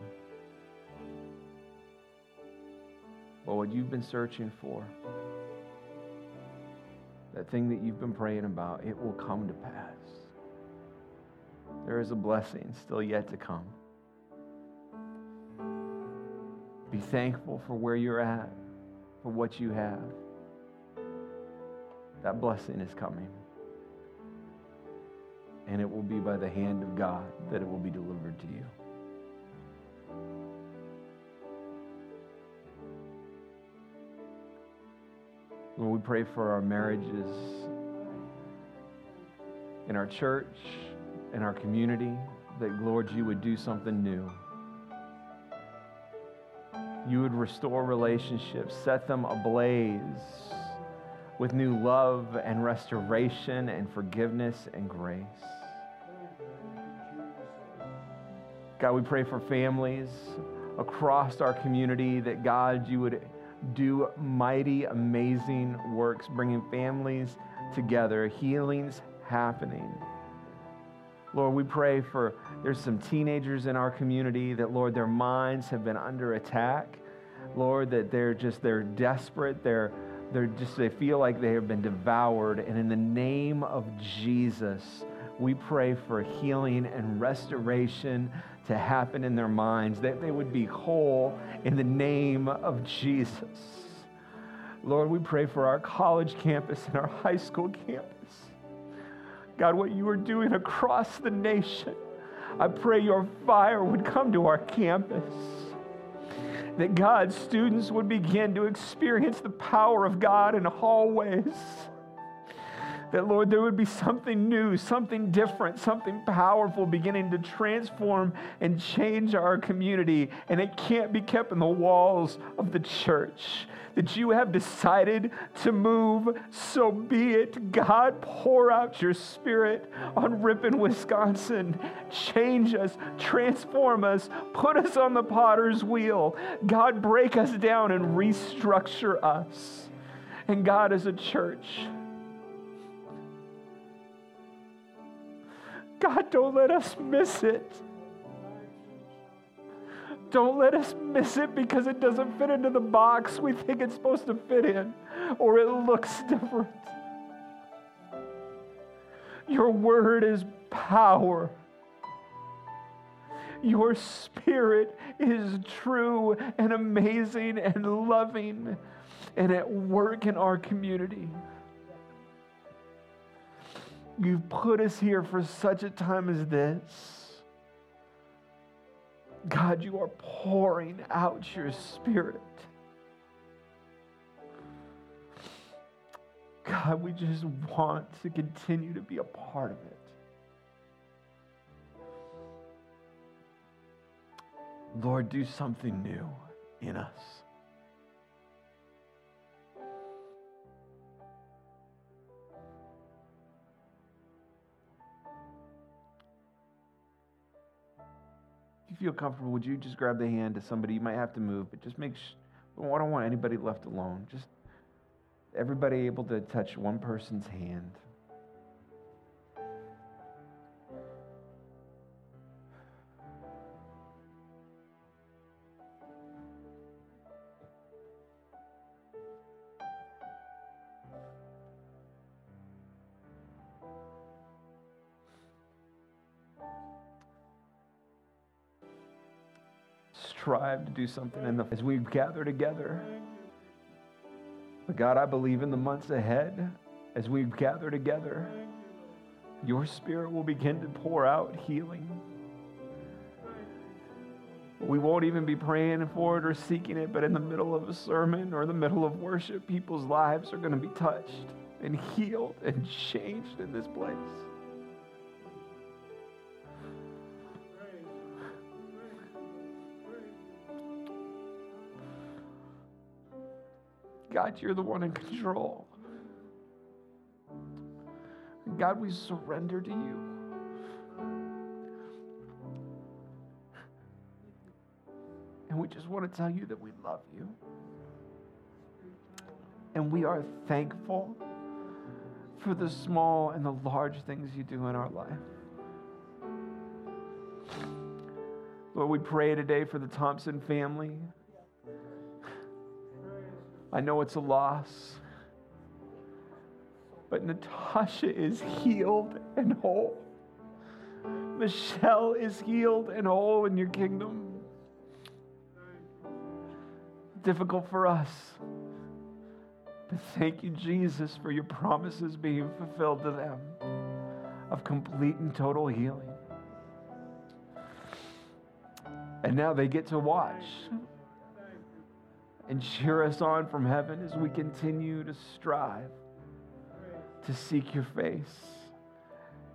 But what you've been searching for, that thing that you've been praying about, it will come to pass. There is a blessing still yet to come. Be thankful for where you're at, for what you have. That blessing is coming. And it will be by the hand of God that it will be delivered to you. Lord, we pray for our marriages in our church, in our community, that, Lord, you would do something new. You would restore relationships, set them ablaze with new love and restoration and forgiveness and grace. God, we pray for families across our community that, God, you would do mighty, amazing works, bringing families together, healings happening. Lord, we pray for there's some teenagers in our community that, Lord, their minds have been under attack. Lord, that they're just, they're desperate. They're, they're just, they feel like they have been devoured. And in the name of Jesus, we pray for healing and restoration to happen in their minds, that they would be whole in the name of Jesus. Lord, we pray for our college campus and our high school campus. God, what you are doing across the nation, I pray your fire would come to our campus. That God, students would begin to experience the power of God in hallways that, Lord, there would be something new, something different, something powerful beginning to transform and change our community. And it can't be kept in the walls of the church. That you have decided to move, so be it. God, pour out your spirit on Ripon, Wisconsin. Change us, transform us, put us on the potter's wheel. God, break us down and restructure us. And God, as a church, God, don't let us miss it. Don't let us miss it because it doesn't fit into the box we think it's supposed to fit in or it looks different. Your word is power. Your spirit is true and amazing and loving and at work in our community. You've put us here for such a time as this. God, you are pouring out your spirit. God, we just want to continue to be a part of it. Lord, do something new in us. You feel comfortable, would you just grab the hand of somebody? You might have to move, but just make sure. I don't want anybody left alone. Just everybody able to touch one person's hand. To do something in the, as we gather together. But God, I believe in the months ahead, as we gather together, your spirit will begin to pour out healing. We won't even be praying for it or seeking it, but in the middle of a sermon or the middle of worship, people's lives are going to be touched and healed and changed in this place. God, you're the one in control. God, we surrender to you. And we just want to tell you that we love you. And we are thankful for the small and the large things you do in our life. Lord, we pray today for the Thompson family. I know it's a loss, but Natasha is healed and whole. Michelle is healed and whole in your kingdom. Difficult for us. But thank you, Jesus, for your promises being fulfilled to them of complete and total healing. And now they get to watch and cheer us on from heaven as we continue to strive to seek your face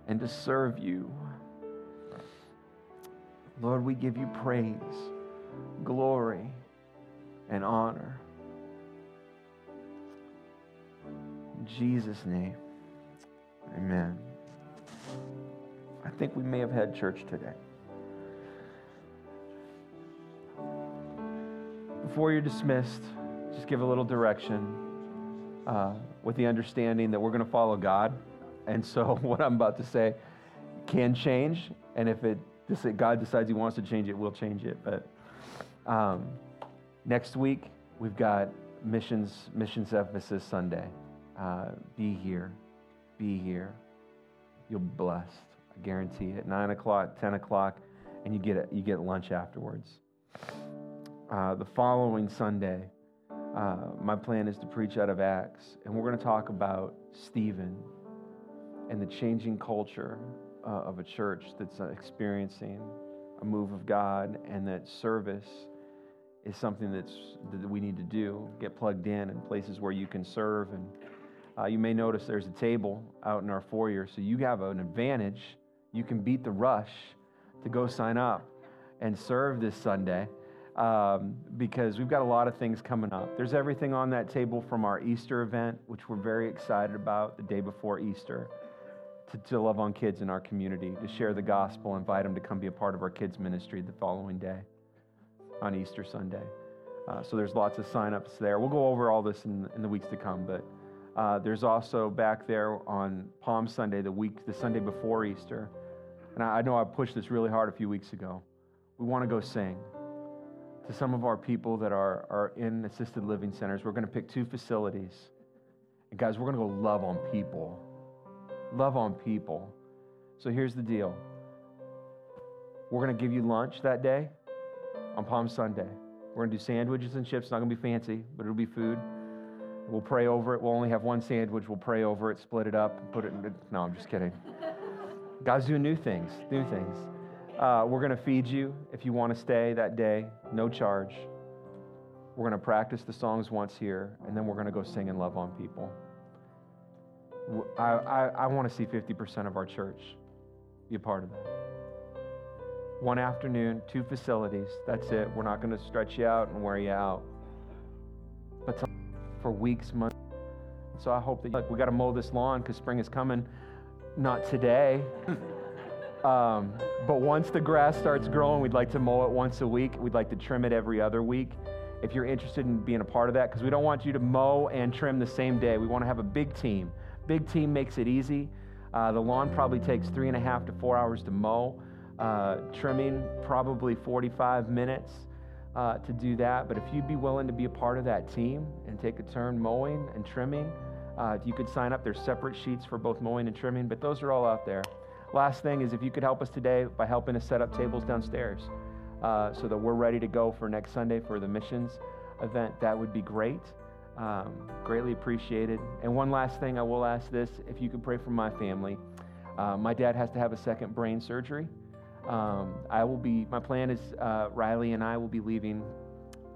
and to serve you. Lord, we give you praise, glory, and honor. In Jesus' name, amen. I think we may have had church today. Before you're dismissed, just give a little direction uh, with the understanding that we're going to follow God. And so, what I'm about to say can change. And if it God decides He wants to change it, we'll change it. But um, next week, we've got missions missions emphasis Sunday. Uh, be here, be here. You'll be blessed. I guarantee it. Nine o'clock, ten o'clock, and you get you get lunch afterwards. Uh, the following Sunday, uh, my plan is to preach out of Acts, and we're going to talk about Stephen and the changing culture uh, of a church that's uh, experiencing a move of God, and that service is something that's that we need to do. Get plugged in in places where you can serve, and uh, you may notice there's a table out in our foyer, so you have an advantage. You can beat the rush to go sign up and serve this Sunday um, because we've got a lot of things coming up. There's everything on that table from our Easter event, which we're very excited about the day before Easter, to, to love on kids in our community, to share the gospel, invite them to come be a part of our kids' ministry the following day on Easter Sunday. Uh, so there's lots of signups there. We'll go over all this in, in the weeks to come, but uh, there's also back there on Palm Sunday, the week, the Sunday before Easter. And I, I know I pushed this really hard a few weeks ago. We want to go sing to some of our people that are, are in assisted living centers. We're going to pick two facilities. And guys, we're going to go love on people. Love on people. So here's the deal we're going to give you lunch that day on Palm Sunday. We're going to do sandwiches and chips. It's not going to be fancy, but it'll be food. We'll pray over it. We'll only have one sandwich. We'll pray over it, split it up, put it in. No, I'm just kidding. God's doing new things, new things. Uh, we're going to feed you if you want to stay that day, no charge. We're going to practice the songs once here, and then we're going to go sing and love on people. I, I, I want to see 50% of our church be a part of that. One afternoon, two facilities. That's it. We're not going to stretch you out and wear you out. But for weeks, months. So I hope that like, we got to mow this lawn because spring is coming. Not today. Um, but once the grass starts growing, we'd like to mow it once a week. We'd like to trim it every other week. If you're interested in being a part of that, because we don't want you to mow and trim the same day. We want to have a big team. Big team makes it easy. Uh, the lawn probably takes three and a half to four hours to mow. Uh, trimming probably 45 minutes uh, to do that. But if you'd be willing to be a part of that team and take a turn mowing and trimming, uh, you could sign up. There's separate sheets for both mowing and trimming, but those are all out there. Last thing is if you could help us today by helping us set up tables downstairs uh, so that we're ready to go for next Sunday for the missions event, that would be great. Um, greatly appreciated. And one last thing, I will ask this if you could pray for my family. Uh, my dad has to have a second brain surgery. Um, I will be, my plan is uh, Riley and I will be leaving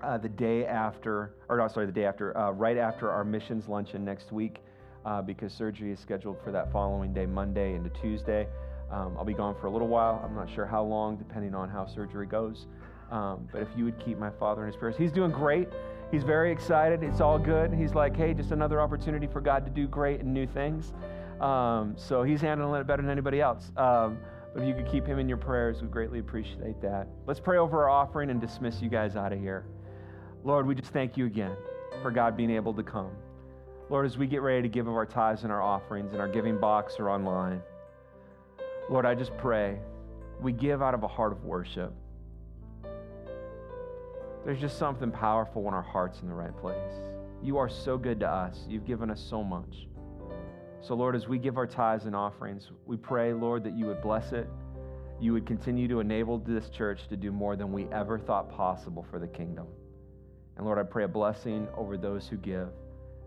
uh, the day after, or no, sorry, the day after, uh, right after our missions luncheon next week, uh, because surgery is scheduled for that following day, Monday into Tuesday. Um, I'll be gone for a little while. I'm not sure how long, depending on how surgery goes. Um, but if you would keep my father in his prayers, he's doing great. He's very excited. It's all good. He's like, hey, just another opportunity for God to do great and new things. Um, so he's handling it better than anybody else. Um, but if you could keep him in your prayers, we greatly appreciate that. Let's pray over our offering and dismiss you guys out of here. Lord, we just thank you again for God being able to come. Lord, as we get ready to give of our tithes and our offerings in our giving box or online, Lord, I just pray we give out of a heart of worship. There's just something powerful when our heart's in the right place. You are so good to us. You've given us so much. So, Lord, as we give our tithes and offerings, we pray, Lord, that you would bless it. You would continue to enable this church to do more than we ever thought possible for the kingdom. And Lord, I pray a blessing over those who give,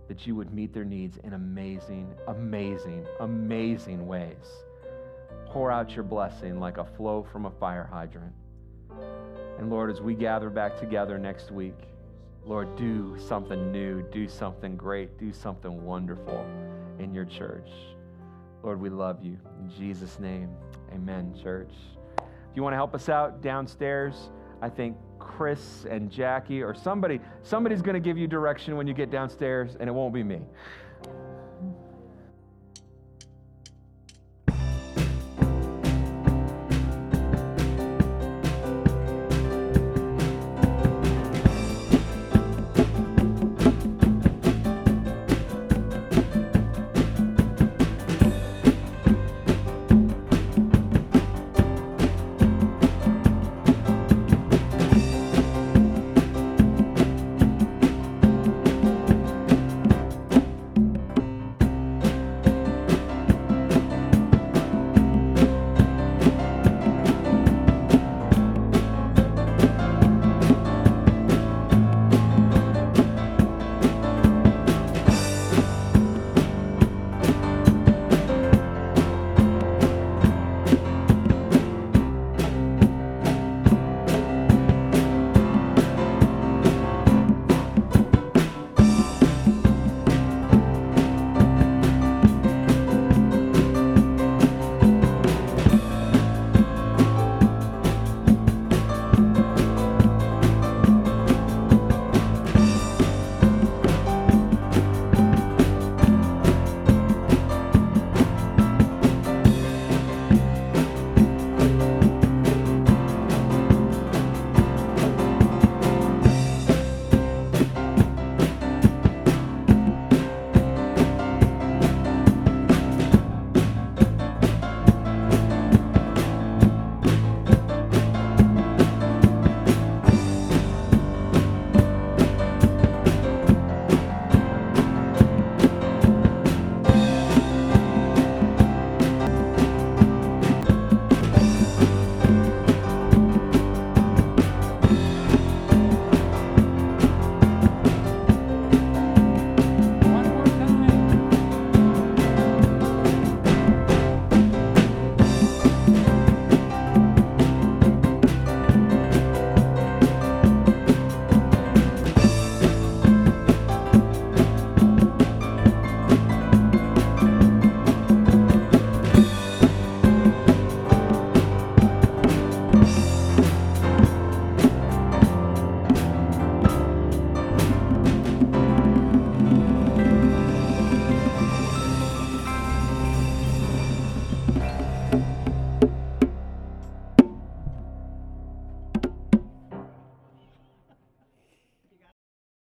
that you would meet their needs in amazing, amazing, amazing ways. Pour out your blessing like a flow from a fire hydrant. And Lord, as we gather back together next week, Lord, do something new, do something great, do something wonderful in your church. Lord, we love you. In Jesus' name, amen, church. If you want to help us out downstairs, I think Chris and Jackie or somebody, somebody's going to give you direction when you get downstairs, and it won't be me.